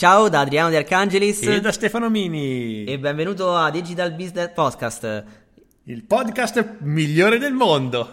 Ciao da Adriano De Arcangelis e da Stefano Mini e benvenuto a Digital Business Podcast, il podcast migliore del mondo.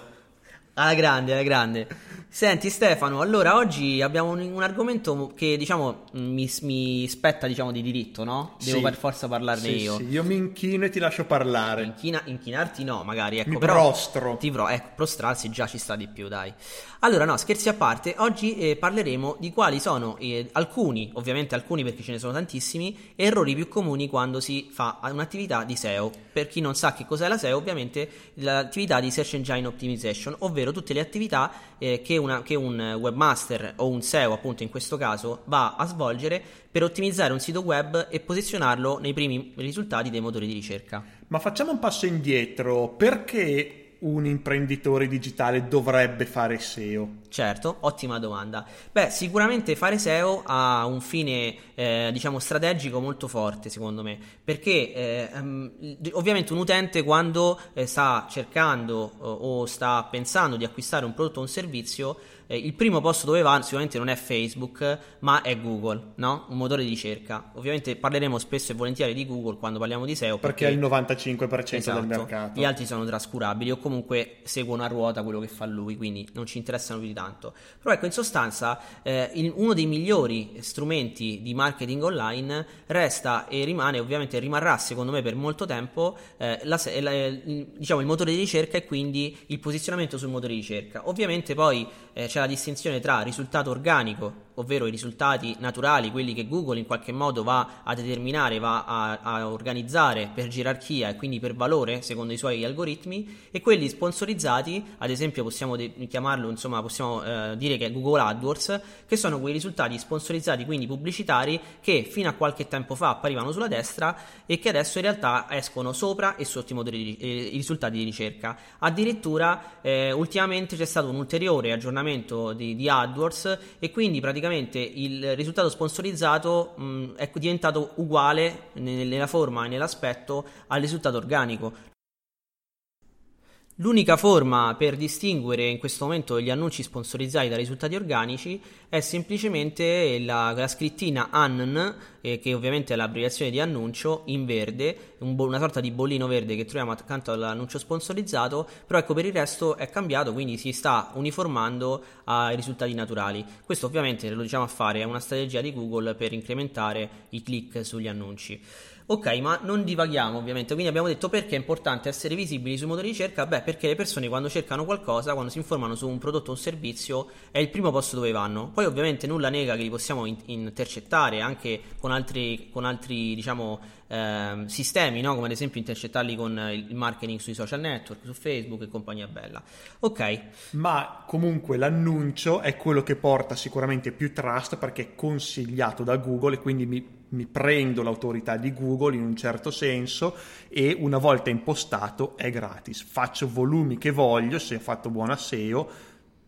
Alla grande, alla grande. Senti Stefano, allora oggi abbiamo un, un argomento che diciamo mi, mi spetta diciamo di diritto, no? Devo sì. per forza parlarne sì, io. Sì, io mi inchino e ti lascio parlare. Inchina, inchinarti no, magari, ecco, mi però prostro. Ti pro, ecco, prostrarsi già ci sta di più, dai. Allora, no, scherzi a parte, oggi eh, parleremo di quali sono eh, alcuni, ovviamente alcuni perché ce ne sono tantissimi, errori più comuni quando si fa un'attività di SEO. Per chi non sa che cos'è la SEO, ovviamente l'attività di Search Engine Optimization, ovvero tutte le attività eh, che, una, che un webmaster o un SEO, appunto in questo caso, va a svolgere per ottimizzare un sito web e posizionarlo nei primi risultati dei motori di ricerca. Ma facciamo un passo indietro, perché un imprenditore digitale dovrebbe fare SEO? Certo, ottima domanda. Beh, sicuramente fare SEO ha un fine, eh, diciamo, strategico molto forte, secondo me, perché eh, um, ovviamente un utente quando eh, sta cercando o sta pensando di acquistare un prodotto o un servizio, eh, il primo posto dove va sicuramente non è Facebook, ma è Google, no? Un motore di ricerca. Ovviamente parleremo spesso e volentieri di Google quando parliamo di SEO. Perché, perché è il 95% esatto, del mercato. Gli altri sono trascurabili o comunque seguono a ruota quello che fa lui, quindi non ci interessano più di tanto. Però ecco, in sostanza, eh, il, uno dei migliori strumenti di marketing online resta e rimane, ovviamente rimarrà secondo me per molto tempo, eh, la, la, diciamo, il motore di ricerca e quindi il posizionamento sul motore di ricerca. Ovviamente poi eh, c'è la distinzione tra risultato organico ovvero i risultati naturali, quelli che Google in qualche modo va a determinare, va a, a, organizzare per gerarchia e quindi per valore secondo i suoi algoritmi, e quelli sponsorizzati, ad esempio possiamo de- chiamarlo, insomma possiamo eh, dire che è Google AdWords, che sono quei risultati sponsorizzati, quindi pubblicitari, che fino a qualche tempo fa apparivano sulla destra e che adesso in realtà escono sopra e sotto i, motori eh, i risultati di ricerca. Addirittura eh, ultimamente c'è stato un ulteriore aggiornamento di, di AdWords e quindi praticamente praticamente il risultato sponsorizzato mh, è diventato uguale nella forma e nell'aspetto al risultato organico. L'unica forma per distinguere in questo momento gli annunci sponsorizzati dai risultati organici è semplicemente la, la scrittina ANN, eh, che ovviamente è l'abbreviazione di annuncio, in verde, un bo- una sorta di bollino verde che troviamo accanto all'annuncio sponsorizzato, però ecco per il resto è cambiato, quindi si sta uniformando ai risultati naturali. Questo ovviamente lo diciamo a fare, è una strategia di Google per incrementare i click sugli annunci. Ok, ma non divaghiamo ovviamente, quindi abbiamo detto perché è importante essere visibili sui motori di ricerca? Beh, perché le persone quando cercano qualcosa, quando si informano su un prodotto o un servizio, è il primo posto dove vanno. Poi ovviamente nulla nega che li possiamo in- intercettare anche con altri, con altri diciamo, eh, sistemi, no? come ad esempio intercettarli con il marketing sui social network, su Facebook e compagnia bella. Ok. Ma comunque l'annuncio è quello che porta sicuramente più trust perché è consigliato da Google e quindi mi mi prendo l'autorità di Google in un certo senso e una volta impostato è gratis. Faccio volumi che voglio se ho fatto buona SEO,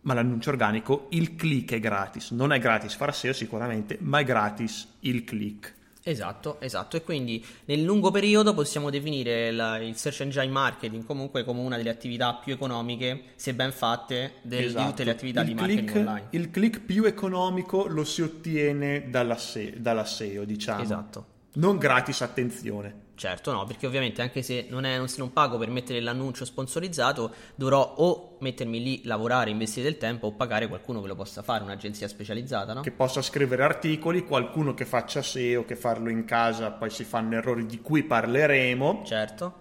ma l'annuncio organico, il click è gratis. Non è gratis fare SEO sicuramente, ma è gratis il click. Esatto, esatto. E quindi nel lungo periodo possiamo definire la, il search engine marketing comunque come una delle attività più economiche, se ben fatte, del, esatto. di tutte le attività il di click, marketing online. Il click più economico lo si ottiene dalla, se, dalla SEO, diciamo. Esatto. Non gratis, attenzione. Certo, no, perché ovviamente anche se non, è, non, se non pago per mettere l'annuncio sponsorizzato, dovrò o mettermi lì, lavorare, investire del tempo o pagare qualcuno che lo possa fare, un'agenzia specializzata, no? Che possa scrivere articoli, qualcuno che faccia SEO, che farlo in casa, poi si fanno errori di cui parleremo. Certo.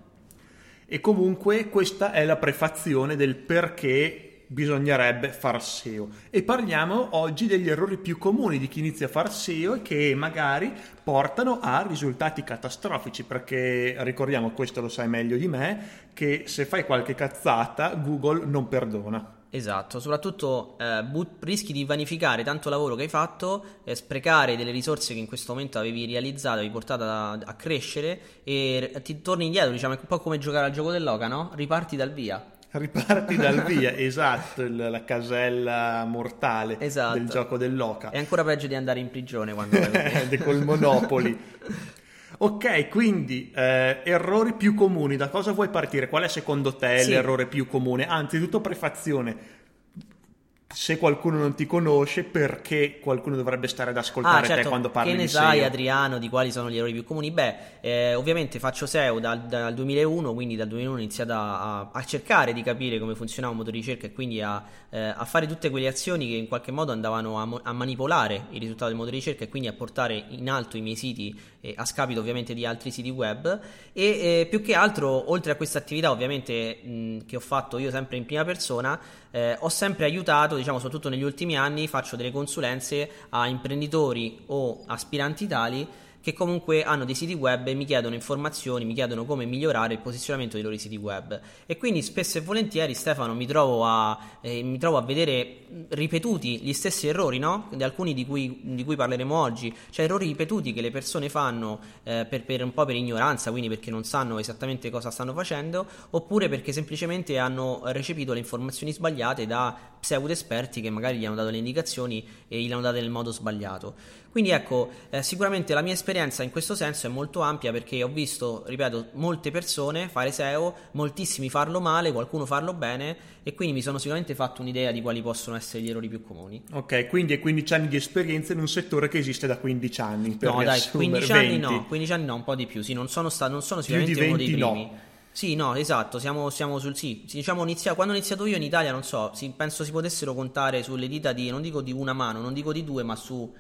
E comunque questa è la prefazione del perché bisognerebbe far SEO. E parliamo oggi degli errori più comuni di chi inizia a far SEO e che magari portano a risultati catastrofici, perché ricordiamo, questo lo sai meglio di me, che se fai qualche cazzata Google non perdona. Esatto, soprattutto eh, but- rischi di vanificare tanto lavoro che hai fatto, eh, sprecare delle risorse che in questo momento avevi realizzato, avevi portato a, a crescere e ti torni indietro, diciamo, è un po' come giocare al gioco dell'oca, no? Riparti dal via. Riparti dal via, esatto, il, la casella mortale esatto. del gioco dell'oca. È ancora peggio di andare in prigione quando col Monopoli. Ok, quindi eh, errori più comuni, da cosa vuoi partire? Qual è secondo te sì. l'errore più comune? Anzitutto prefazione, se qualcuno non ti conosce, perché qualcuno dovrebbe stare ad ascoltare ah, certo. te quando parli che ne di sai, SEO? Adriano, di quali sono gli errori più comuni? Beh, eh, ovviamente faccio SEO dal, dal, 2001, quindi dal 2001 ho iniziato a, a, cercare di capire come funzionava un motore di ricerca e quindi a, eh, a, fare tutte quelle azioni che in qualche modo andavano a, a, manipolare il risultato del motore di ricerca e quindi a portare in alto i miei siti eh, a scapito ovviamente di altri siti web e eh, più che altro, oltre a questa attività ovviamente mh, che ho fatto io sempre in prima persona, eh, ho sempre aiutato, diciamo soprattutto negli ultimi anni, faccio delle consulenze a imprenditori o aspiranti tali che comunque hanno dei siti web e mi chiedono informazioni, mi chiedono come migliorare il posizionamento dei loro siti web. E quindi spesso e volentieri, Stefano, mi trovo a, eh, mi trovo a vedere ripetuti gli stessi errori, no? Di alcuni di cui, di cui, parleremo oggi, cioè errori ripetuti che le persone fanno eh, per, per, un po' per ignoranza, quindi perché non sanno esattamente cosa stanno facendo, oppure perché semplicemente hanno recepito le informazioni sbagliate da pseudo esperti che magari gli hanno dato le indicazioni e gli hanno date nel modo sbagliato. Quindi ecco, eh, sicuramente la mia esperienza in questo senso è molto ampia perché ho visto, ripeto, molte persone fare SEO, moltissimi farlo male, qualcuno farlo bene e quindi mi sono sicuramente fatto un'idea di quali possono essere gli errori più comuni. Ok, quindi hai 15 anni di esperienza in un settore che esiste da 15 anni. No, dai, 15 anni no, 15 anni no, un po' di più, sì, non sono, sta- non sono sicuramente uno dei primi. No. Sì, no, esatto, siamo, siamo sul sì. Diciamo, inizia, quando ho iniziato io in Italia, non so, si, penso si potessero contare sulle dita di, non dico di una mano, non dico di due, ma su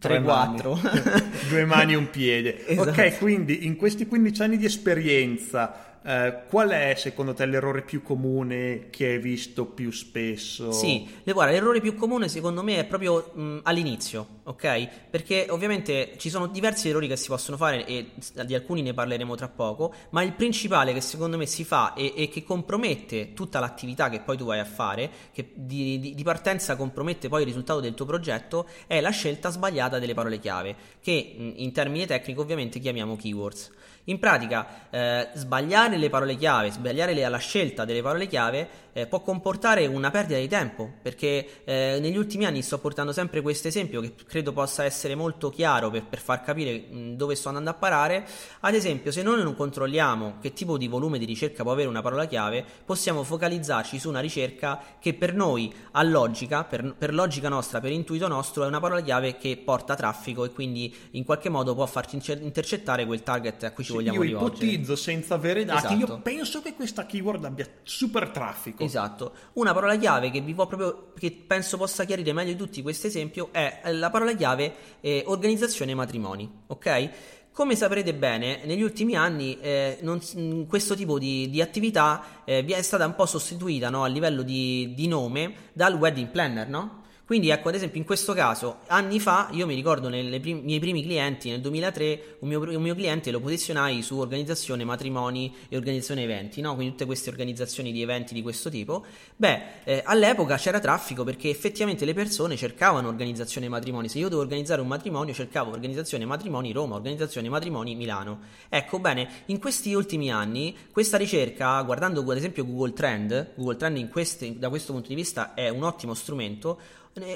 3-4. Due mani e un piede. esatto. Ok, quindi in questi 15 anni di esperienza eh, qual è secondo te l'errore più comune che hai visto più spesso? Sì, guarda, l'errore più comune secondo me è proprio mh, all'inizio, ok? Perché ovviamente ci sono diversi errori che si possono fare e di alcuni ne parleremo tra poco, ma il principale che secondo me si fa e, e che compromette tutta l'attività che poi tu vai a fare, che di, di, di partenza compromette poi il risultato del tuo progetto, è la scelta sbagliata delle parole chiave, che in termini tecnici ovviamente chiamiamo keywords. In pratica, eh, sbagliare le parole chiave, sbagliare la scelta delle parole chiave eh, può comportare una perdita di tempo, perché eh, negli ultimi anni sto portando sempre questo esempio che credo possa essere molto chiaro per, per far capire mh, dove sto andando a parare. Ad esempio, se noi non controlliamo che tipo di volume di ricerca può avere una parola chiave, possiamo focalizzarci su una ricerca che per noi ha logica, per, per logica nostra, per intuito nostro, è una parola chiave che porta traffico e quindi in qualche modo può farci intercettare quel target a cui ci vogliamo rivolgere. Io ipotizzo senza avere dati, esatto. io penso che questa keyword abbia super traffico. Esatto. Una parola chiave che vi può proprio che penso possa chiarire meglio di tutti questo esempio è la parola chiave eh, organizzazione matrimoni, ok? Come saprete bene, negli ultimi anni eh, non, questo tipo di, di attività eh, è stata un po' sostituita no, a livello di, di, nome dal wedding planner, no? Quindi ecco, ad esempio in questo caso, anni fa, io mi ricordo nei prim- miei primi clienti, nel 2003, un mio, un mio, cliente lo posizionai su organizzazione matrimoni e organizzazione eventi, no? quindi tutte queste organizzazioni di eventi di questo tipo. Beh, eh, all'epoca c'era traffico perché effettivamente le persone cercavano organizzazione matrimoni. Se io devo organizzare un matrimonio, cercavo organizzazione matrimoni Roma, organizzazione matrimoni Milano. Ecco, bene, in questi ultimi anni questa ricerca, guardando ad esempio Google Trend, Google Trend queste, da questo punto di vista è un ottimo strumento,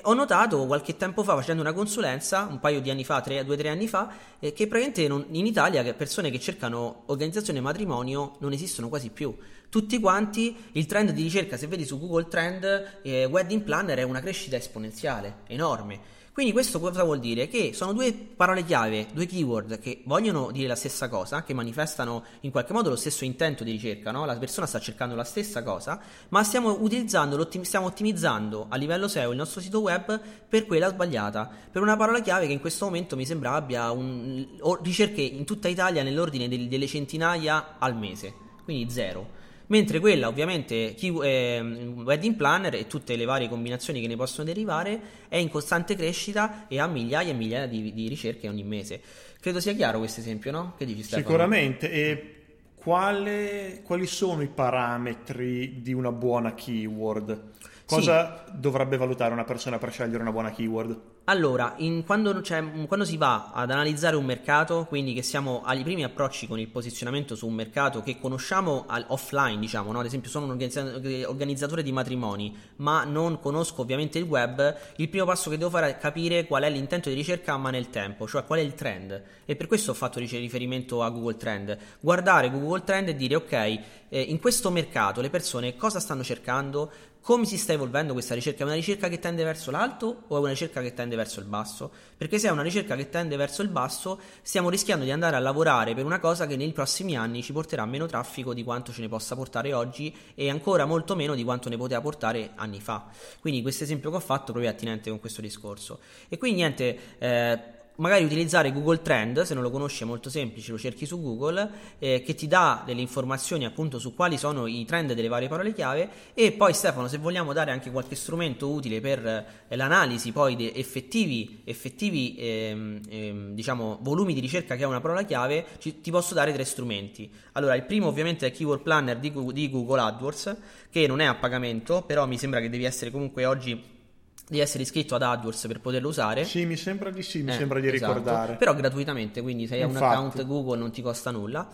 ho notato qualche tempo fa facendo una consulenza, un paio di anni fa, tre, due o tre anni fa, eh, che praticamente non, in Italia persone che cercano organizzazione e matrimonio non esistono quasi più. Tutti quanti, il trend di ricerca, se vedi su Google Trend, eh, Wedding Planner è una crescita esponenziale, enorme. Quindi questo cosa vuol dire? Che sono due parole chiave, due keyword che vogliono dire la stessa cosa, che manifestano in qualche modo lo stesso intento di ricerca, no? la persona sta cercando la stessa cosa, ma stiamo stiamo ottimizzando a livello SEO il nostro sito web per quella sbagliata, per una parola chiave che in questo momento mi sembra abbia un, ricerche in tutta Italia nell'ordine delle centinaia al mese, quindi zero mentre quella ovviamente eh, wedding planner e tutte le varie combinazioni che ne possono derivare è in costante crescita e ha migliaia e migliaia di, di ricerche ogni mese. Credo sia chiaro questo esempio, no? Che dici Stefano? Sicuramente. E quale, quali sono i parametri di una buona keyword? Cosa sì. dovrebbe valutare una persona per scegliere una buona keyword? Allora, quando, quando, si va ad analizzare un mercato, quindi che siamo ai primi approcci con il posizionamento su un mercato che conosciamo offline, diciamo, no? ad esempio sono un organizzatore di matrimoni, ma non conosco ovviamente il web, il primo passo che devo fare è capire qual è l'intento di ricerca ma nel tempo, cioè qual è il trend. E per questo ho fatto riferimento a Google Trend. Guardare Google Trend e dire ok, eh, in questo mercato le persone cosa stanno cercando, come si sta evolvendo questa ricerca? È una ricerca che tende verso l'alto o è una ricerca che tende verso il basso? Perché se è una ricerca che tende verso il basso, stiamo rischiando di andare a lavorare per una cosa che nei prossimi anni ci porterà meno traffico di quanto ce ne possa portare oggi e ancora molto meno di quanto ne poteva portare anni fa. Quindi questo esempio che ho fatto proprio è attinente con questo discorso. E quindi niente, eh, magari utilizzare Google Trend, se non lo conosci è molto semplice, lo cerchi su Google, eh, che ti dà delle informazioni appunto su quali sono i trend delle varie parole chiave e poi Stefano se vogliamo dare anche qualche strumento utile per eh, l'analisi poi di effettivi, effettivi ehm, ehm, diciamo volumi di ricerca che ha una parola chiave, ci, ti posso dare tre strumenti. Allora il primo ovviamente è Keyword Planner di, di Google AdWords che non è a pagamento, però mi sembra che devi essere comunque oggi di essere iscritto ad AdWords per poterlo usare. Sì, mi sembra di sì, mi eh, sembra di esatto. ricordare. Però gratuitamente, quindi se hai Infatti. un account Google non ti costa nulla.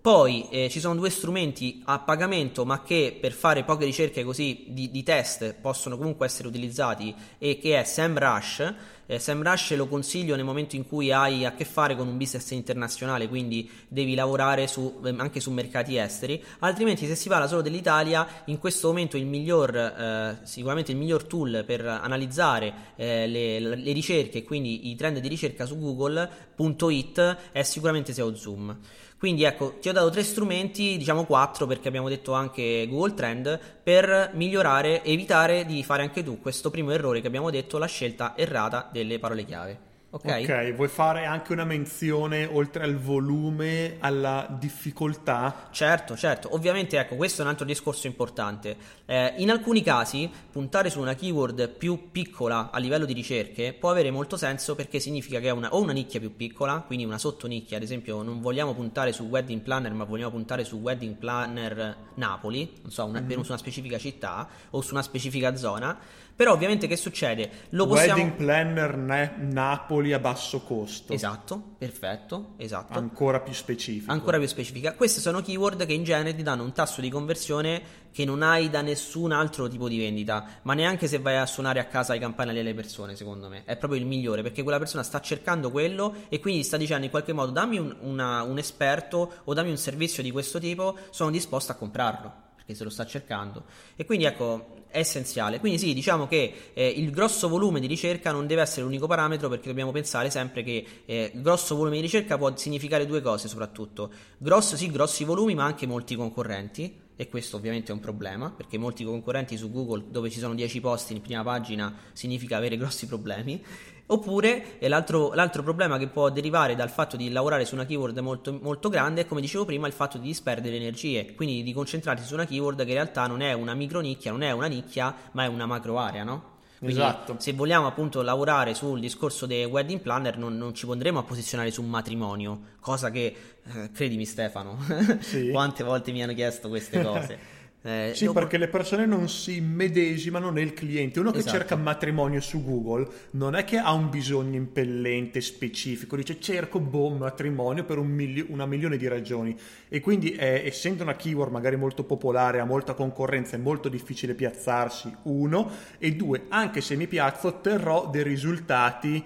Poi eh, ci sono due strumenti a pagamento, ma che per fare poche ricerche così di, di test possono comunque essere utilizzati, e che è SEMrush. Eh, SEMrush lo consiglio nel momento in cui hai a che fare con un business internazionale, quindi devi lavorare su, ehm, anche su mercati esteri. Altrimenti, se si parla solo dell'Italia, in questo momento il miglior, eh, sicuramente il miglior tool per analizzare eh, le, le ricerche quindi i trend di ricerca su Google.it è sicuramente SEO Zoom. Quindi ecco, ti ho dato tre strumenti, diciamo quattro perché abbiamo detto anche Google Trend, per migliorare, evitare di fare anche tu questo primo errore che abbiamo detto, la scelta errata delle parole chiave. Okay. ok, vuoi fare anche una menzione oltre al volume, alla difficoltà? Certo, certo. Ovviamente, ecco, questo è un altro discorso importante. Eh, in alcuni casi, puntare su una keyword più piccola a livello di ricerche può avere molto senso perché significa che è una, o una nicchia più piccola, quindi una sottonicchia. Ad esempio, non vogliamo puntare su wedding planner, ma vogliamo puntare su wedding planner Napoli, non so, una, mm-hmm. su una specifica città o su una specifica zona però ovviamente che succede? Lo possiamo... Wedding planner ne- Napoli a basso costo. Esatto, perfetto, esatto. Ancora più specifico. Ancora più specifica. Queste sono keyword che in genere ti danno un tasso di conversione che non hai da nessun altro tipo di vendita, ma neanche se vai a suonare a casa i campanelli alle persone, secondo me. È proprio il migliore, perché quella persona sta cercando quello e quindi sta dicendo in qualche modo dammi un, una, un esperto o dammi un servizio di questo tipo, sono disposto a comprarlo perché se lo sta cercando. E quindi ecco, essenziale. Quindi sì, diciamo che eh, il grosso volume di ricerca non deve essere l'unico parametro perché dobbiamo pensare sempre che eh, grosso volume di ricerca può significare due cose soprattutto. Grosso, sì, grossi volumi, ma anche molti concorrenti. E questo ovviamente è un problema perché molti concorrenti su Google dove ci sono 10 posti in prima pagina significa avere grossi problemi Oppure l'altro, l'altro, problema che può derivare dal fatto di lavorare su una keyword molto, molto grande è, come dicevo prima, il fatto di disperdere energie, quindi di concentrarsi su una keyword che in realtà non è una micro nicchia, non è una nicchia, ma è una macro area, no? Quindi esatto. se vogliamo appunto lavorare sul discorso dei wedding planner non, non ci pondremo a posizionare su un matrimonio, cosa che, eh, credimi Stefano, sì. quante volte mi hanno chiesto queste cose. Eh, sì, dopo... perché le persone non si medesimano nel cliente. Uno che esatto. cerca matrimonio su Google non è che ha un bisogno impellente, specifico, dice cerco boh, matrimonio per un milio- una milione di ragioni. E quindi, eh, essendo una keyword magari molto popolare, ha molta concorrenza, è molto difficile piazzarsi, uno, e due, anche se mi piazzo, otterrò dei risultati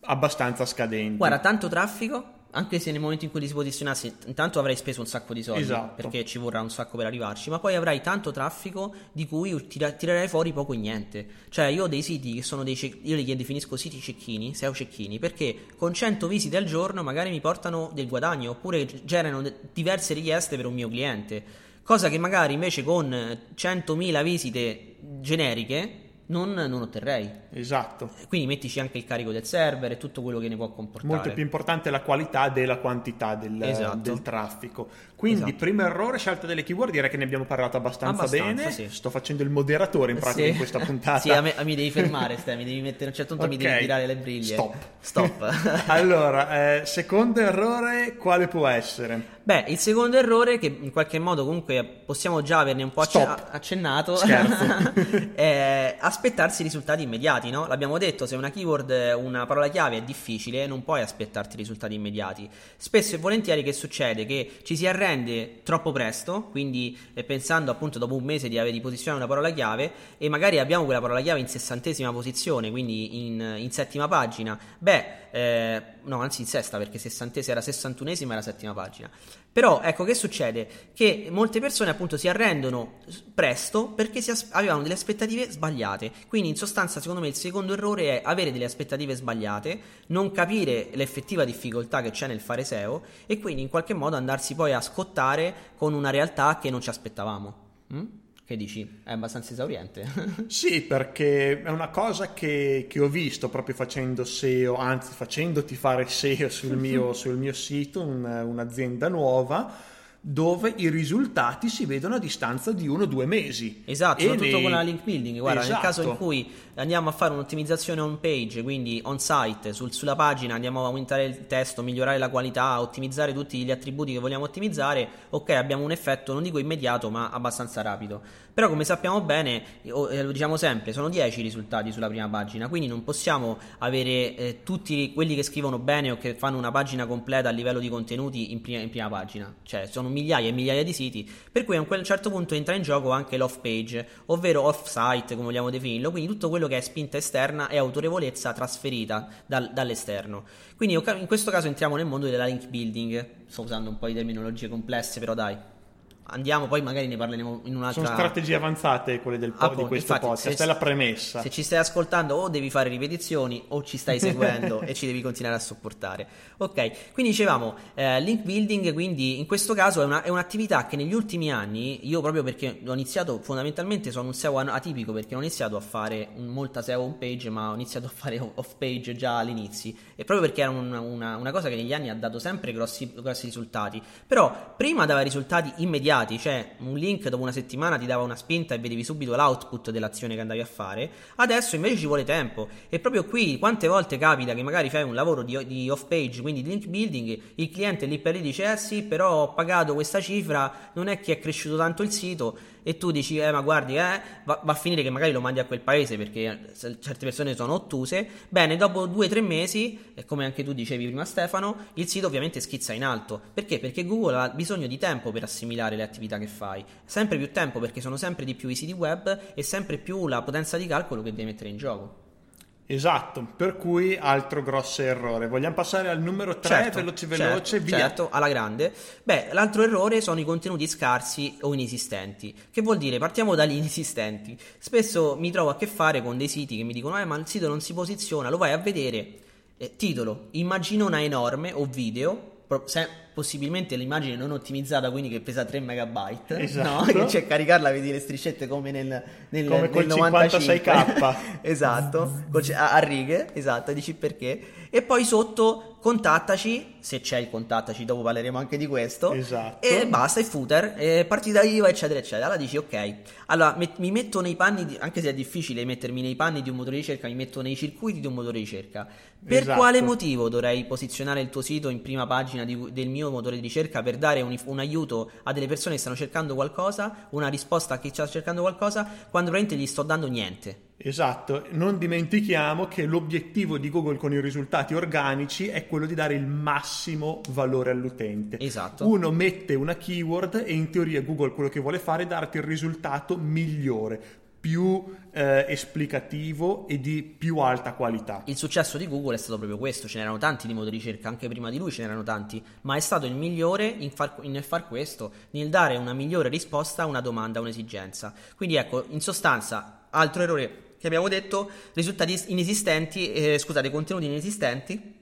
abbastanza scadenti. Guarda, tanto traffico anche se nel momento in cui ti si posizionassi, intanto avrai speso un sacco di soldi esatto. perché ci vorrà un sacco per arrivarci, ma poi avrai tanto traffico di cui tirerai fuori poco e niente. Cioè, io ho dei siti che sono dei cec- io li definisco siti cecchini, SEO cecchini, perché con 100 visite al giorno magari mi portano del guadagno oppure generano diverse richieste per un mio cliente. Cosa che magari invece con 100.000 visite generiche non, non, otterrei. Esatto. Quindi mettici anche il carico del server e tutto quello che ne può comportare. Molto più importante la qualità della quantità del, esatto. del traffico. Quindi, esatto. primo errore, scelta delle keyword, direi che ne abbiamo parlato abbastanza, abbastanza bene. Sì. Sto facendo il moderatore in pratica sì. in questa puntata. sì, a me, mi devi fermare, Ste, mi devi mettere a un certo punto okay. mi devi tirare le briglie. Stop. Stop. allora, eh, secondo errore, quale può essere? Beh, il secondo errore, che in qualche modo comunque possiamo già averne un po' Stop. accennato, è aspettarsi risultati immediati, no? L'abbiamo detto, se una keyword, una parola chiave è difficile, non puoi aspettarti risultati immediati. Spesso e volentieri che succede? Che ci si arrende troppo presto, quindi eh, pensando appunto dopo un mese di, avere, di posizionare una parola chiave e magari abbiamo quella parola chiave in sessantesima posizione, quindi in, in settima pagina. Beh, eh, no, anzi in sesta perché sessantesima era sessantunesima e la settima pagina. Però ecco che succede? Che molte persone appunto si arrendono presto perché as- avevano delle aspettative sbagliate. Quindi in sostanza secondo me il secondo errore è avere delle aspettative sbagliate, non capire l'effettiva difficoltà che c'è nel fare SEO e quindi in qualche modo andarsi poi a scottare con una realtà che non ci aspettavamo. Mm? Che dici? È abbastanza esauriente. sì, perché è una cosa che, che, ho visto proprio facendo SEO, anzi facendoti fare SEO sul mio, sul mio sito, un, un'azienda nuova dove i risultati si vedono a distanza di uno o due mesi. Esatto, e soprattutto ne... con la link building. Guarda, esatto. nel caso in cui andiamo a fare un'ottimizzazione on page, quindi on site, sul, sulla pagina, andiamo a aumentare il testo, migliorare la qualità, ottimizzare tutti gli attributi che vogliamo ottimizzare, ok, abbiamo un effetto, non dico immediato, ma abbastanza rapido. Però come sappiamo bene, eh, lo diciamo sempre, sono 10 i risultati sulla prima pagina, quindi non possiamo avere eh, tutti quelli che scrivono bene o che fanno una pagina completa a livello di contenuti in prima, in prima pagina. Cioè, sono migliaia e migliaia di siti, per cui a un certo punto entra in gioco anche l'off page, ovvero off site, come vogliamo definirlo, quindi tutto quello che è spinta esterna e autorevolezza trasferita dal, dall'esterno. Quindi in questo caso entriamo nel mondo della link building, sto usando un po' di terminologie complesse, però dai andiamo, poi magari ne parleremo in un'altra. Sono strategie avanzate quelle del po- ah, di questo infatti, podcast, è la premessa. Se ci stai ascoltando, o devi fare ripetizioni, o ci stai seguendo e ci devi continuare a sopportare. Ok, quindi dicevamo eh, link building, quindi in questo caso è, una, è, un'attività che negli ultimi anni, io proprio perché ho iniziato, fondamentalmente sono un SEO atipico perché ho iniziato a fare molta SEO home page, ma ho iniziato a fare off page già all'inizio, e proprio perché era un, una, una, cosa che negli anni ha dato sempre grossi, grossi risultati. Però prima dava risultati immediati immediati, cioè un link dopo una settimana ti dava una spinta e vedevi subito l'output dell'azione che andavi a fare, adesso invece ci vuole tempo. E proprio qui quante volte capita che magari fai un lavoro di, di off page, quindi di link building, il cliente lì per lì dice eh sì però ho pagato questa cifra, non è che è cresciuto tanto il sito e tu dici, eh ma guardi, eh, va, va, a finire che magari lo mandi a quel paese perché certe persone sono ottuse, bene, dopo due o tre mesi, e come anche tu dicevi prima Stefano, il sito ovviamente schizza in alto. Perché? Perché Google ha bisogno di tempo per assimilare le attività che fai, sempre più tempo perché sono sempre di più i siti web e sempre più la potenza di calcolo che devi mettere in gioco. Esatto, per cui altro grosso errore. Vogliamo passare al numero 3, certo, veloce veloce, certo, via. Certo, alla grande. Beh, l'altro errore sono i contenuti scarsi o inesistenti. Che vuol dire? Partiamo dagli inesistenti. Spesso mi trovo a che fare con dei siti che mi dicono, eh, ma il sito non si posiziona, lo vai a vedere. Eh, titolo, immaginona enorme o video, se, possibilmente l'immagine non ottimizzata, quindi che pesa 3 megabyte, esatto. no? che c'è caricarla, vedi le striscette come nel, nel, come nel 56k. esatto, a righe, esatto, dici perché. E poi sotto contattaci, se c'è il contattaci, dopo parleremo anche di questo. Esatto. E basta, il footer, e partita IVA, eccetera, eccetera. Allora dici, ok, allora met- mi metto nei panni, di, anche se è difficile mettermi nei panni di un motore di ricerca, mi metto nei circuiti di un motore di ricerca. Per esatto. quale motivo dovrei posizionare il tuo sito in prima pagina di, del mio motore di ricerca per dare un, un, aiuto a delle persone che stanno cercando qualcosa, una risposta a chi sta cercando qualcosa, quando veramente gli sto dando niente? Esatto, non dimentichiamo che l'obiettivo di Google con i risultati organici è quello di dare il massimo valore all'utente. Esatto. Uno mette una keyword e in teoria Google quello che vuole fare è darti il risultato migliore più eh, esplicativo e di più alta qualità. Il successo di Google è stato proprio questo, ce n'erano tanti di motori di ricerca, anche prima di lui ce n'erano tanti, ma è stato il migliore far, nel far questo, nel dare una migliore risposta a una domanda, a un'esigenza. Quindi ecco, in sostanza, altro errore che abbiamo detto, risultati inesistenti, eh, scusate, contenuti inesistenti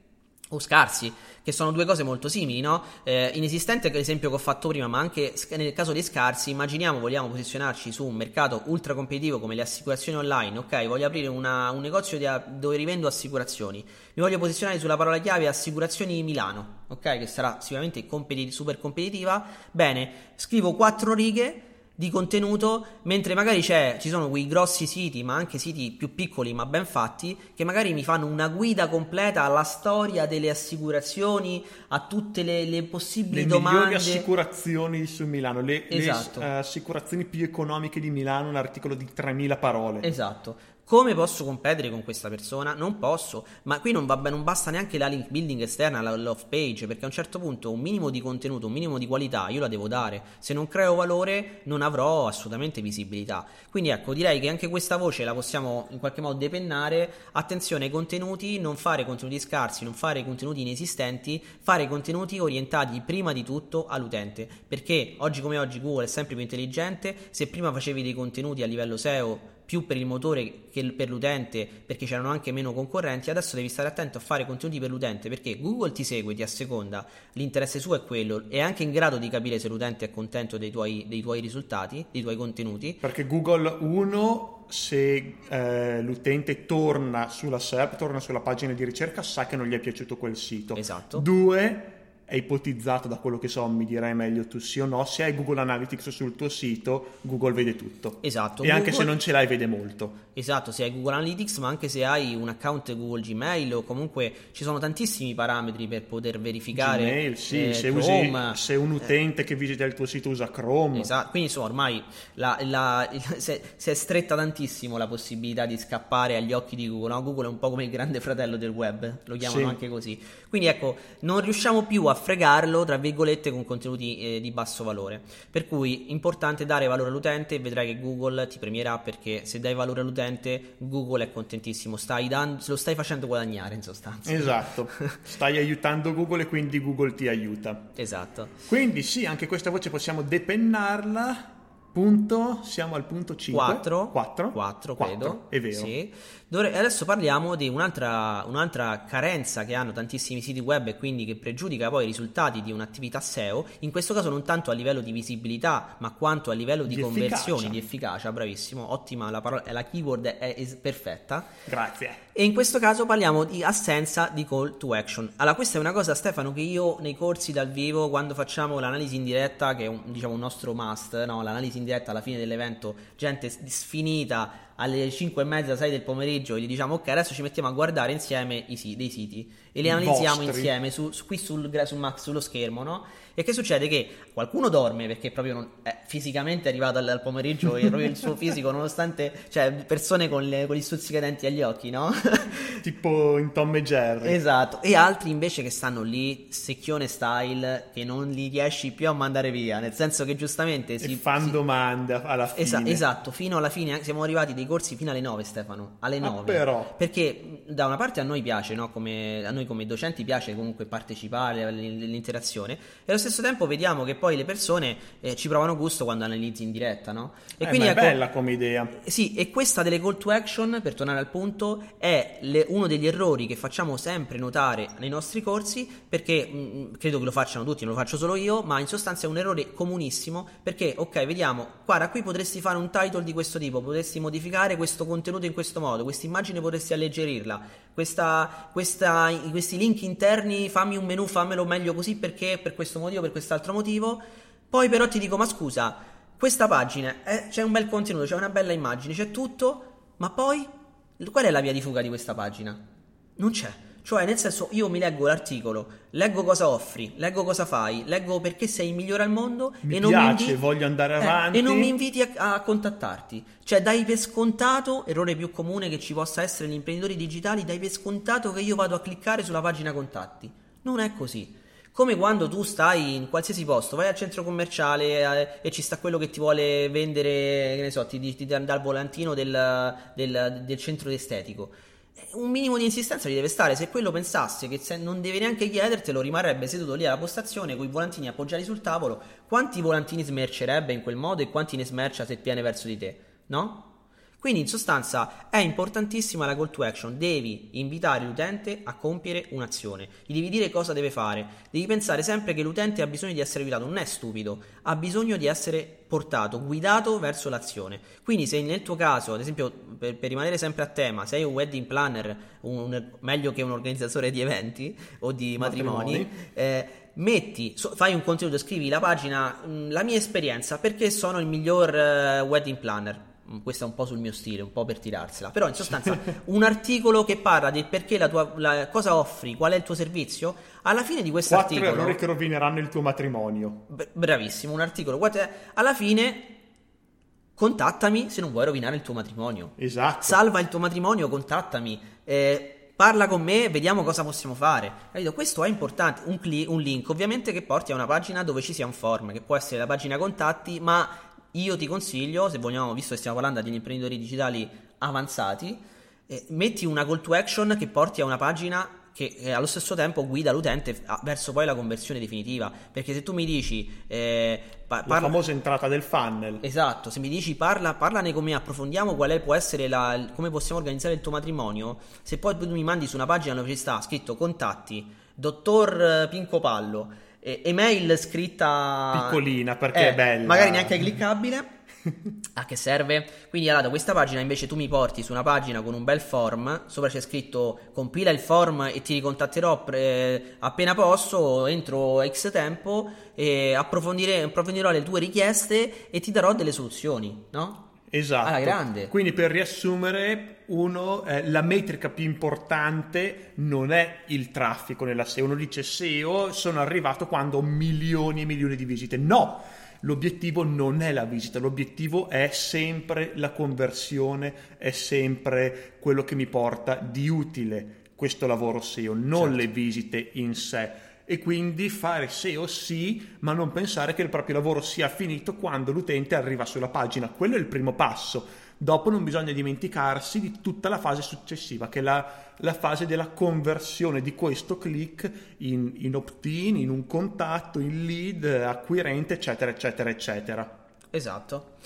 o scarsi, che sono due cose molto simili, no? Eh, inesistente è l'esempio che ho fatto prima, ma anche nel caso dei scarsi, immaginiamo vogliamo posizionarci su un mercato ultra competitivo come le assicurazioni online, ok? Voglio aprire una, un negozio di, dove rivendo assicurazioni, mi voglio posizionare sulla parola chiave assicurazioni Milano, ok? Che sarà sicuramente competi- super competitiva. Bene, scrivo quattro righe di contenuto, mentre magari ci sono quei grossi siti, ma anche siti più piccoli ma ben fatti, che magari mi fanno una guida completa alla storia delle assicurazioni, a tutte le, le possibili le domande. Le migliori assicurazioni su Milano, le, esatto. le uh, assicurazioni più economiche di Milano, un articolo di 3000 parole. Esatto. Come posso competere con questa persona? Non posso, ma qui non, va, non basta neanche la link building esterna, la love page, perché a un certo punto un minimo di contenuto, un minimo di qualità io la devo dare. Se non creo valore non avrò assolutamente visibilità. Quindi ecco, direi che anche questa voce la possiamo in qualche modo depennare. Attenzione ai contenuti, non fare contenuti scarsi, non fare contenuti inesistenti, fare contenuti orientati prima di tutto all'utente. Perché oggi come oggi Google è sempre più intelligente, se prima facevi dei contenuti a livello SEO più per il motore che per l'utente perché c'erano anche meno concorrenti adesso devi stare attento a fare contenuti per l'utente perché Google ti segue, ti asseconda l'interesse suo è quello è anche in grado di capire se l'utente è contento dei tuoi, dei tuoi risultati dei tuoi contenuti. Perché Google 1 se eh, l'utente torna sulla SERP torna sulla pagina di ricerca sa che non gli è piaciuto quel sito. Esatto. 2 è ipotizzato da quello che so, mi direi meglio tu sì o no, se hai Google Analytics sul tuo sito, Google vede tutto. Esatto. E Google... anche se non ce l'hai, vede molto. Esatto, se hai Google Analytics, ma anche se hai un account Google Gmail o comunque ci sono tantissimi parametri per poter verificare. Gmail, sì, eh, se, usi, se, un utente eh, che visita il tuo sito usa Chrome. Esatto, quindi insomma ormai la, la, si, è stretta tantissimo la possibilità di scappare agli occhi di Google. No? Google è un po' come il grande fratello del web, lo chiamano sì. anche così. Quindi ecco, non riusciamo più a fregarlo, tra virgolette, con contenuti eh, di basso valore. Per cui importante dare valore all'utente e vedrai che Google ti premierà perché se dai valore all'utente utente, Google è contentissimo, stai dando, lo stai facendo guadagnare in sostanza. Esatto, stai aiutando Google e quindi Google ti aiuta. Esatto. Quindi sì, anche questa voce possiamo depennarla. Punto, siamo al punto 5. 4. 4. 4, credo. È vero. Sì. Adesso parliamo di un'altra, un'altra, carenza che hanno tantissimi siti web e quindi che pregiudica poi i risultati di un'attività SEO, in questo caso non tanto a livello di visibilità, ma quanto a livello di, di conversioni, efficacia. di efficacia, bravissimo, ottima, la, parola, la keyword è, è perfetta. Grazie. E in questo caso parliamo di assenza di call to action. Allora, questa è una cosa, Stefano, che io nei corsi dal vivo, quando facciamo l'analisi in diretta, che è un, diciamo, un nostro must, no? l'analisi in diretta alla fine dell'evento, gente sfinita alle 5 e mezza, 6 del pomeriggio e gli diciamo ok adesso ci mettiamo a guardare insieme i, dei siti e li analizziamo insieme su, su, qui sul, su Max sullo schermo no? E che succede? Che qualcuno dorme perché proprio non, è fisicamente arrivato al, al pomeriggio e proprio il suo fisico, nonostante, cioè, persone con, le, con gli stuzzicadenti agli occhi, no? tipo in Tom e Jerry. Esatto. E altri invece che stanno lì, secchione style, che non li riesci più a mandare via, nel senso che giustamente si... E fanno si... domande alla fine. Esa- esatto, fino alla fine, siamo arrivati dei corsi fino alle 9, Stefano, alle 9. Ah, però. Perché da una parte a noi piace, no? come, a noi come docenti piace comunque partecipare all'interazione, e allo stesso tempo vediamo che poi le persone eh, ci provano gusto quando analizzi in diretta, no? E eh, quindi è ecco, bella come idea. Sì, e questa delle call to action, per tornare al punto, è le, uno degli errori che facciamo sempre notare nei nostri corsi, perché mh, mm, credo che lo facciano tutti, non lo faccio solo io, ma in sostanza è un errore comunissimo, perché, ok, vediamo, guarda, qui potresti fare un title di questo tipo, potresti modificare questo contenuto in questo modo, questa immagine potresti alleggerirla, questa, questa, questi link interni, fammi un menu, fammelo meglio così perché, per questo motivo, per questa quest'altro motivo. Poi però ti dico, ma scusa, questa pagina eh, c'è un bel contenuto, c'è una bella immagine, c'è tutto, ma poi qual è la via di fuga di questa pagina? Non c'è. Cioè, nel senso, io mi leggo l'articolo, leggo cosa offri, leggo cosa fai, leggo perché sei il migliore al mondo mi e non piace, mi inviti, voglio andare avanti. Eh, e non mi inviti a, a, contattarti. Cioè, dai per scontato, errore più comune che ci possa essere negli imprenditori digitali, dai per scontato che io vado a cliccare sulla pagina contatti. Non è così. Come quando tu stai in qualsiasi posto, vai al centro commerciale eh, e ci sta quello che ti vuole vendere, che ne so, ti, ti, ti dà il volantino del, del, del centro estetico un minimo di insistenza ci deve stare. Se quello pensasse che non deve neanche chiedertelo, rimarrebbe seduto lì alla postazione con i volantini appoggiati sul tavolo. Quanti volantini smercerebbe in quel modo e quanti ne smercia se viene verso di te? No? Quindi in sostanza è importantissima la call to action, devi invitare l'utente a compiere un'azione, gli devi dire cosa deve fare, devi pensare sempre che l'utente ha bisogno di essere guidato, non è stupido, ha bisogno di essere portato, guidato verso l'azione. Quindi se nel tuo caso, ad esempio per, per rimanere sempre a tema, sei un wedding planner, un, meglio che un organizzatore di eventi o di matrimoni, matrimoni. Eh, metti, so, fai un contenuto, scrivi la pagina, mh, la mia esperienza, perché sono il miglior uh, wedding planner Questo è un po' sul mio stile, un po' per tirarsela, però in sostanza un articolo che parla del perché la tua la, cosa offri, qual è il tuo servizio, alla fine di questo Quattro articolo errori che rovineranno il tuo matrimonio. bravissimo, un articolo, alla fine contattami se non vuoi rovinare il tuo matrimonio. Esatto. Salva il tuo matrimonio, contattami. Eh, parla con me, vediamo cosa possiamo fare. Capito? Questo è importante. Un, cli- un link, ovviamente, che porti a una pagina dove ci sia un form, che può essere la pagina contatti, ma io ti consiglio, se vogliamo, visto che stiamo parlando di imprenditori digitali avanzati, eh, metti una call to action che porti a una pagina che eh, allo stesso tempo guida l'utente a, verso poi la conversione definitiva. Perché se tu mi dici. Eh, pa- parla... La famosa entrata del funnel. Esatto, se mi dici parla, parlane con me, approfondiamo qual è, può essere la, come possiamo organizzare il tuo matrimonio. Se poi tu mi mandi su una pagina dove ci sta scritto contatti, dottor eh, Pinco Pallo, email scritta piccolina perché eh, è bella, magari neanche cliccabile a che serve? Quindi allora da questa pagina invece tu mi porti su una pagina con un bel form, sopra c'è scritto compila il form e ti ricontatterò pre- appena posso, entro X tempo e approfondirò le tue richieste e ti darò delle soluzioni, no? Esatto. Alla grande. Quindi per riassumere, uno, eh, la metrica più importante non è il traffico nella SEO. Uno dice SEO, sono arrivato quando ho milioni e milioni di visite. No! l'obiettivo non è la visita, l'obiettivo è sempre la conversione, è sempre quello che mi porta di utile questo lavoro SEO, non certo. le visite in sé. E quindi fare SEO sì, ma non pensare che il proprio lavoro sia finito quando l'utente arriva sulla pagina. Quello è il primo passo Dopo non bisogna dimenticarsi di tutta la fase successiva, che è la, la fase della conversione di questo click in, in opt-in, in un contatto, in lead, acquirente, eccetera, eccetera, eccetera. Esatto.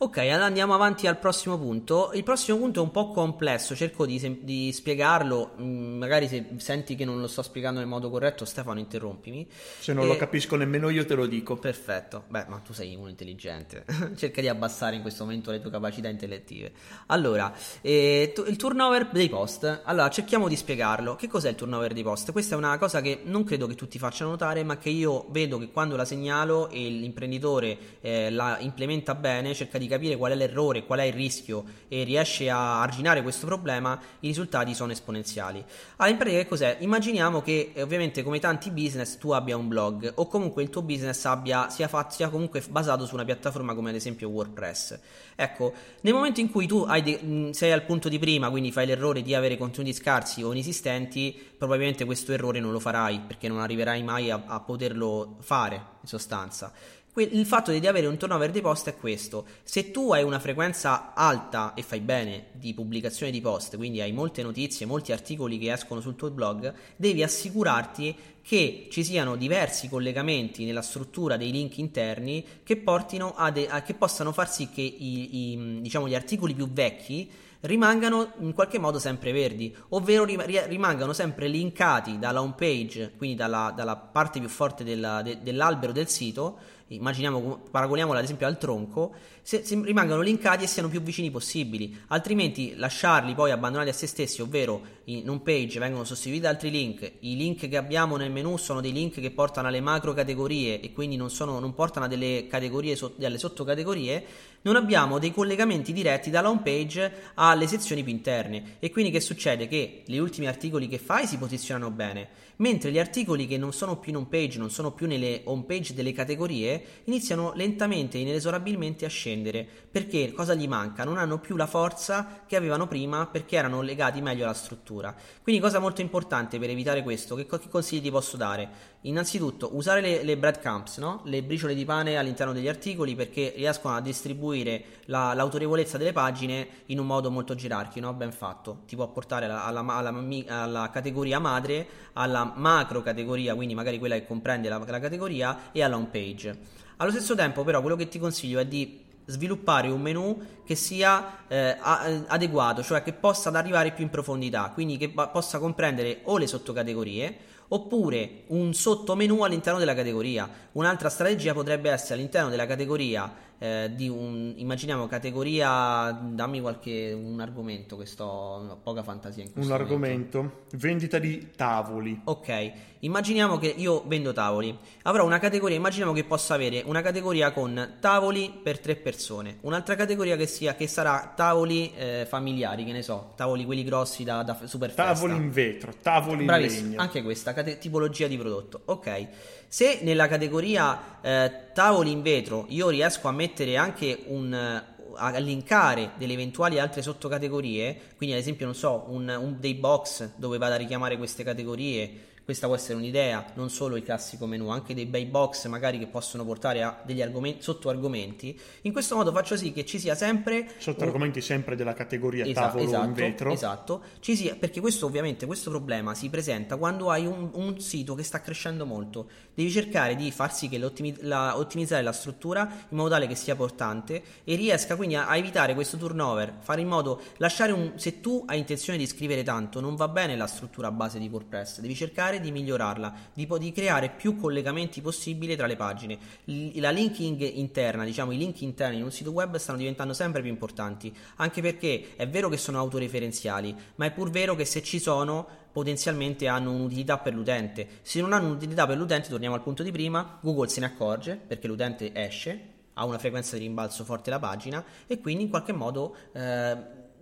Ok, andiamo avanti al prossimo punto. Il prossimo punto è un po' complesso, cerco di, di, spiegarlo. Mm, magari se senti che non lo sto spiegando nel modo corretto, Stefano, interrompimi. Se non e... lo capisco nemmeno io, te lo dico. Perfetto. Beh, ma tu sei uno intelligente. Cerca di abbassare in questo momento le tue capacità intellettive. Allora, eh, il turnover dei post. Allora, cerchiamo di spiegarlo. Che cos'è il turnover dei post? Questa è una cosa che non credo che tutti facciano notare, ma che io vedo che quando la segnalo e l'imprenditore eh, la implementa bene, cerca di capire qual è l'errore, qual è il rischio e riesce a arginare questo problema, i risultati sono esponenziali. Allora, in pratica che cos'è? Immaginiamo che eh, ovviamente come tanti business tu abbia un blog o comunque il tuo business abbia, sia, fatto, sia comunque basato su una piattaforma come ad esempio WordPress. Ecco, nel momento in cui tu de- sei al punto di prima, quindi fai l'errore di avere contenuti scarsi o inesistenti, probabilmente questo errore non lo farai perché non arriverai mai a, a poterlo fare in sostanza il fatto di avere un turnover di post è questo. Se tu hai una frequenza alta e fai bene di pubblicazione di post, quindi hai molte notizie, molti articoli che escono sul tuo blog, devi assicurarti che ci siano diversi collegamenti nella struttura dei link interni che, a de- a, che possano far sì che i, i, diciamo, gli articoli più vecchi rimangano in qualche modo sempre verdi, ovvero rimangano sempre linkati dalla home page, quindi dalla, dalla parte più forte della, de, dell'albero del sito, immaginiamo, paragoniamolo ad esempio al tronco, se, se rimangano linkati e siano più vicini possibili, altrimenti lasciarli poi abbandonati a se stessi, ovvero in home page vengono sostituiti da altri link, i link che abbiamo nel menu sono dei link che portano alle macro categorie e quindi non, sono, non portano a delle categorie, delle sottocategorie, non abbiamo dei collegamenti diretti dalla home page alle sezioni più interne. E quindi che succede? Che gli ultimi articoli che fai si posizionano bene mentre gli articoli che non sono più in home page, non sono più nelle home page delle categorie, iniziano lentamente e inesorabilmente a scendere. Perché cosa gli manca? Non hanno più la forza che avevano prima perché erano legati meglio alla struttura. Quindi cosa molto importante per evitare questo, che, che consigli ti posso dare? Innanzitutto usare le, le breadcrumbs, no? le briciole di pane all'interno degli articoli perché riescono a distribuire la, l'autorevolezza delle pagine in un modo molto gerarchico, no? ben fatto. Ti può portare alla, alla, alla, alla categoria madre, alla macro categoria, quindi magari quella che comprende la, la categoria, e alla home page. Allo stesso tempo, però, quello che ti consiglio è di sviluppare un menu che sia eh, adeguato, cioè che possa arrivare più in profondità, quindi che possa comprendere o le sottocategorie oppure un sottomenu all'interno della categoria. Un'altra strategia potrebbe essere all'interno della categoria eh, di un immaginiamo categoria dammi qualche un argomento che sto ho poca fantasia in questo un argomento. Momento. vendita di tavoli. Ok immaginiamo che io vendo tavoli. Avrò una categoria immaginiamo che possa avere una categoria con tavoli per tre persone un'altra categoria che sia che sarà tavoli eh, familiari che ne so tavoli quelli grossi da, da super tavoli in vetro tavoli Bravissimo, in legno. anche questa cate- tipologia di prodotto ok se nella categoria eh, tavoli in vetro io riesco a mettere anche un, a linkare delle eventuali altre sottocategorie, quindi ad esempio non so, un, un dei box dove vado a richiamare queste categorie questa può essere un'idea, non solo il classico menu, anche dei bei box magari che possono portare a degli argomenti, sottoargomenti. In questo modo faccio sì che ci sia sempre sottoargomenti un... sempre della categoria esatto, tavolo esatto, in vetro. Esatto, ci sia, perché questo ovviamente questo problema si presenta quando hai un, un sito che sta crescendo molto. Devi cercare di far sì che la, ottimizzare la struttura in modo tale che sia portante e riesca quindi a, a evitare questo turnover, fare in modo lasciare un se tu hai intenzione di scrivere tanto, non va bene la struttura base di WordPress, devi cercare di migliorarla, di, di creare più collegamenti possibili tra le pagine. L- la linking interna, diciamo i link interni in un sito web stanno diventando sempre più importanti, anche perché è vero che sono autoreferenziali, ma è pur vero che se ci sono potenzialmente hanno un'utilità per l'utente. Se non hanno un'utilità per l'utente, torniamo al punto di prima, Google se ne accorge perché l'utente esce, ha una frequenza di rimbalzo forte la pagina e quindi in qualche modo eh,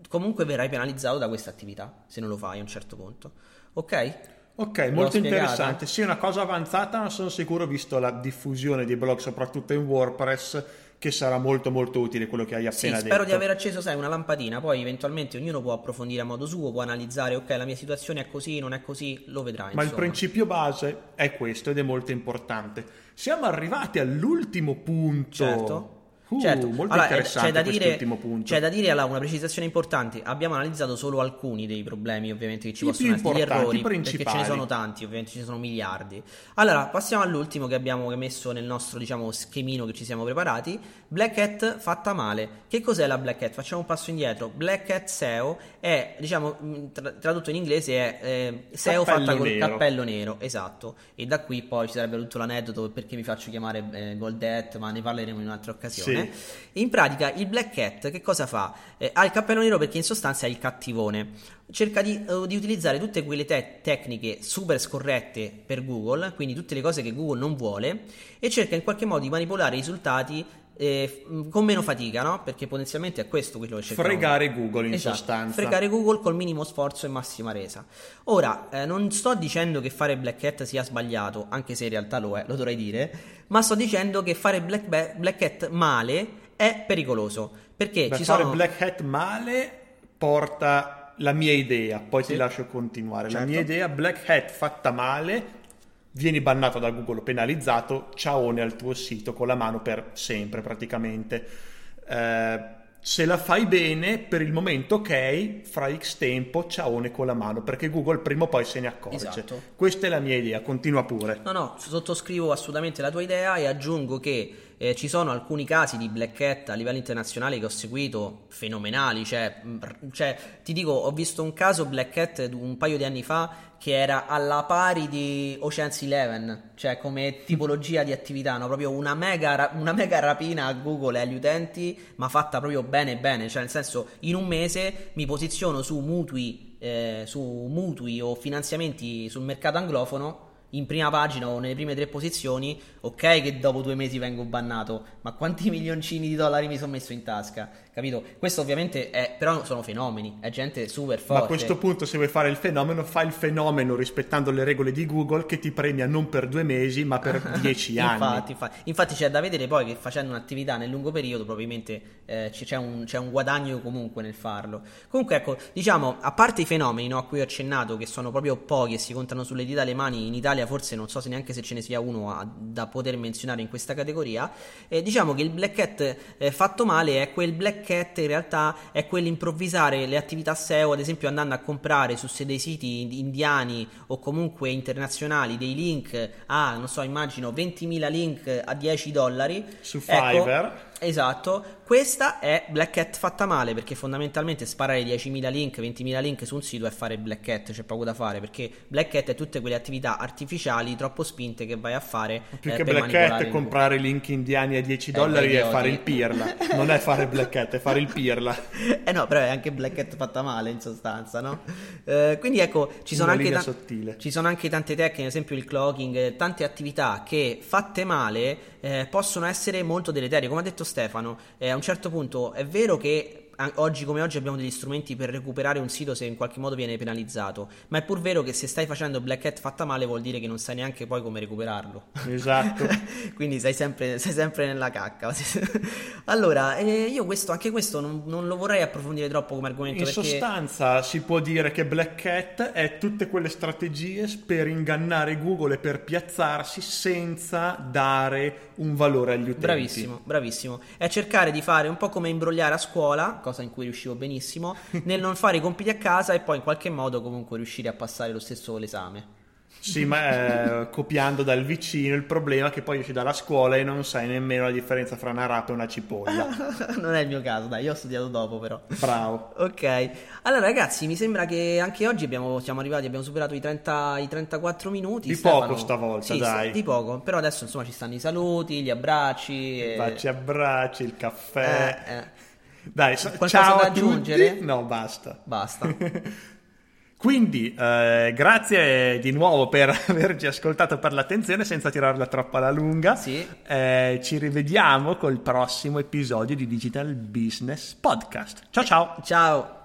comunque verrai penalizzato da questa attività se non lo fai a un certo punto. Ok? Ok, molto interessante. Sì, una cosa avanzata, ma sono sicuro, visto la diffusione di blog, soprattutto in WordPress, che sarà molto molto utile quello che hai appena sì, detto. Spero di aver acceso, sai, una lampadina, poi eventualmente ognuno può approfondire a modo suo, può analizzare, ok, la mia situazione è così, non è così, lo vedrai. Ma insomma. il principio base è questo ed è molto importante. Siamo arrivati all'ultimo punto. Certo Uh, certo, molto allora, interessante c'è da, dire, c'è da dire allora, una precisazione importante. Abbiamo analizzato solo alcuni dei problemi, ovviamente, che ci I possono essere, gli errori, perché ce ne sono tanti, ovviamente ce ne sono miliardi. Allora, passiamo all'ultimo che abbiamo messo nel nostro, diciamo, schemino che ci siamo preparati. Black Hat fatta male. Che cos'è la Black Hat? Facciamo un passo indietro. Black Hat SEO è, diciamo, mm, tra- tradotto in inglese è eh, SEO cappello fatta col nero. cappello nero, esatto. E da qui poi ci sarebbe tutto l'aneddoto perché mi faccio chiamare eh, Gold Hat, ma ne parleremo in un'altra occasione. Sì. In pratica il Black Cat che cosa fa? Eh, ha il cappello nero perché in sostanza è il cattivone. Cerca di, uh, di utilizzare tutte quelle te- tecniche super scorrette per Google, quindi tutte le cose che Google non vuole, e cerca in qualche modo di manipolare i risultati eh, con meno fatica, no? Perché potenzialmente è questo quello che cerchiamo. Fregare Google in esatto, sostanza. Fregare Google col minimo sforzo e massima resa. Ora, eh, non sto dicendo che fare Black Hat sia sbagliato, anche se in realtà lo è, lo dovrei dire, ma sto dicendo che fare Black, Be- Black Hat male è pericoloso. Perché Beh, ci fare sono... Black Hat male porta la mia idea, poi sì. ti lascio continuare. Certo. La mia idea, Black Hat fatta male, vieni bannato da Google, penalizzato, ciaone al tuo sito con la mano per sempre praticamente. Eh, se la fai bene, per il momento ok, fra X tempo, ciaone con la mano, perché Google prima o poi se ne accorge. Esatto. Questa è la mia idea, continua pure. No, no, sottoscrivo assolutamente la tua idea e aggiungo che eh, ci sono alcuni casi di black hat a livello internazionale che ho seguito fenomenali. Cioè, cioè, ti dico, ho visto un caso black hat un paio di anni fa che era alla pari di Ocean's Eleven, cioè come tipologia di attività, no? proprio una mega, una mega rapina a Google e agli utenti, ma fatta proprio bene bene, cioè nel senso in un mese mi posiziono su mutui, eh, su mutui o finanziamenti sul mercato anglofono in prima pagina o nelle prime tre posizioni, ok che dopo due mesi vengo bannato, ma quanti milioncini di dollari mi sono messo in tasca? Capito? Questo ovviamente è, però sono fenomeni, è gente super forte. Ma a questo punto se vuoi fare il fenomeno, fai il fenomeno rispettando le regole di Google che ti premia non per due mesi ma per dieci anni. Infatti, infatti, infatti, c'è da vedere poi che facendo un'attività nel lungo periodo probabilmente eh, c'è, un, c'è, un, guadagno comunque nel farlo. Comunque ecco, diciamo, a parte i fenomeni no, a cui ho accennato, che sono proprio pochi e si contano sulle dita le mani in Italia forse non so se neanche se ce ne sia uno a, da poter menzionare in questa categoria. Eh, diciamo che il black hat eh, fatto male è quel black hat in realtà è quell'improvvisare le attività SEO, ad esempio andando a comprare su dei siti indiani o comunque internazionali dei link a, non so, immagino 20.000 link a 10 dollari. Su Fiverr. Esatto, questa è Black Hat fatta male perché fondamentalmente sparare 10.000 link, 20.000 link su un sito è fare Black Hat, c'è poco da fare perché Black Hat è tutte quelle attività artificiali troppo spinte che vai a fare. Più eh, che Black Hat è comprare link indiani a 10 dollari e fare il pirla, non è fare Black Hat, è fare il pirla. eh no, però è anche Black Hat fatta male in sostanza, no? Eh, quindi ecco, ci sono, anche ta- ci sono anche tante tecniche, ad esempio il clogging, tante attività che fatte male eh, possono essere molto deleterie. Come ha detto Stefano, eh, a un certo punto è vero che oggi come oggi abbiamo degli strumenti per recuperare un sito se in qualche modo viene penalizzato, ma è pur vero che se stai facendo Black Hat fatta male vuol dire che non sai neanche poi come recuperarlo. Esatto. Quindi sei sempre, sei sempre, nella cacca. allora, eh, io questo, anche questo non, non, lo vorrei approfondire troppo come argomento. In perché... sostanza si può dire che Black Hat è tutte quelle strategie per ingannare Google e per piazzarsi senza dare un valore agli utenti. Bravissimo, bravissimo. È cercare di fare un po' come imbrogliare a scuola, cosa in cui riuscivo benissimo, nel non fare i compiti a casa e poi in qualche modo comunque riuscire a passare lo stesso l'esame. Sì, ma eh, copiando dal vicino il problema è che poi esci dalla scuola e non sai nemmeno la differenza fra una rapa e una cipolla. non è il mio caso, dai, io ho studiato dopo però. Bravo. Ok, allora ragazzi, mi sembra che anche oggi abbiamo, siamo arrivati, abbiamo superato i, 30, i 34 minuti. Di Stefano. poco stavolta, sì, dai. Di poco, però adesso insomma ci stanno i saluti, gli abbracci. E... Baci, abbracci, il caffè. Eh, eh. Dai, Qualcosa ciao da aggiungere? Tutti. No, basta. Basta. Quindi, eh, grazie di nuovo per averci ascoltato per l'attenzione senza tirarla troppo alla lunga. Sì. Eh, ci rivediamo col prossimo episodio di Digital Business Podcast. Ciao ciao. Ciao.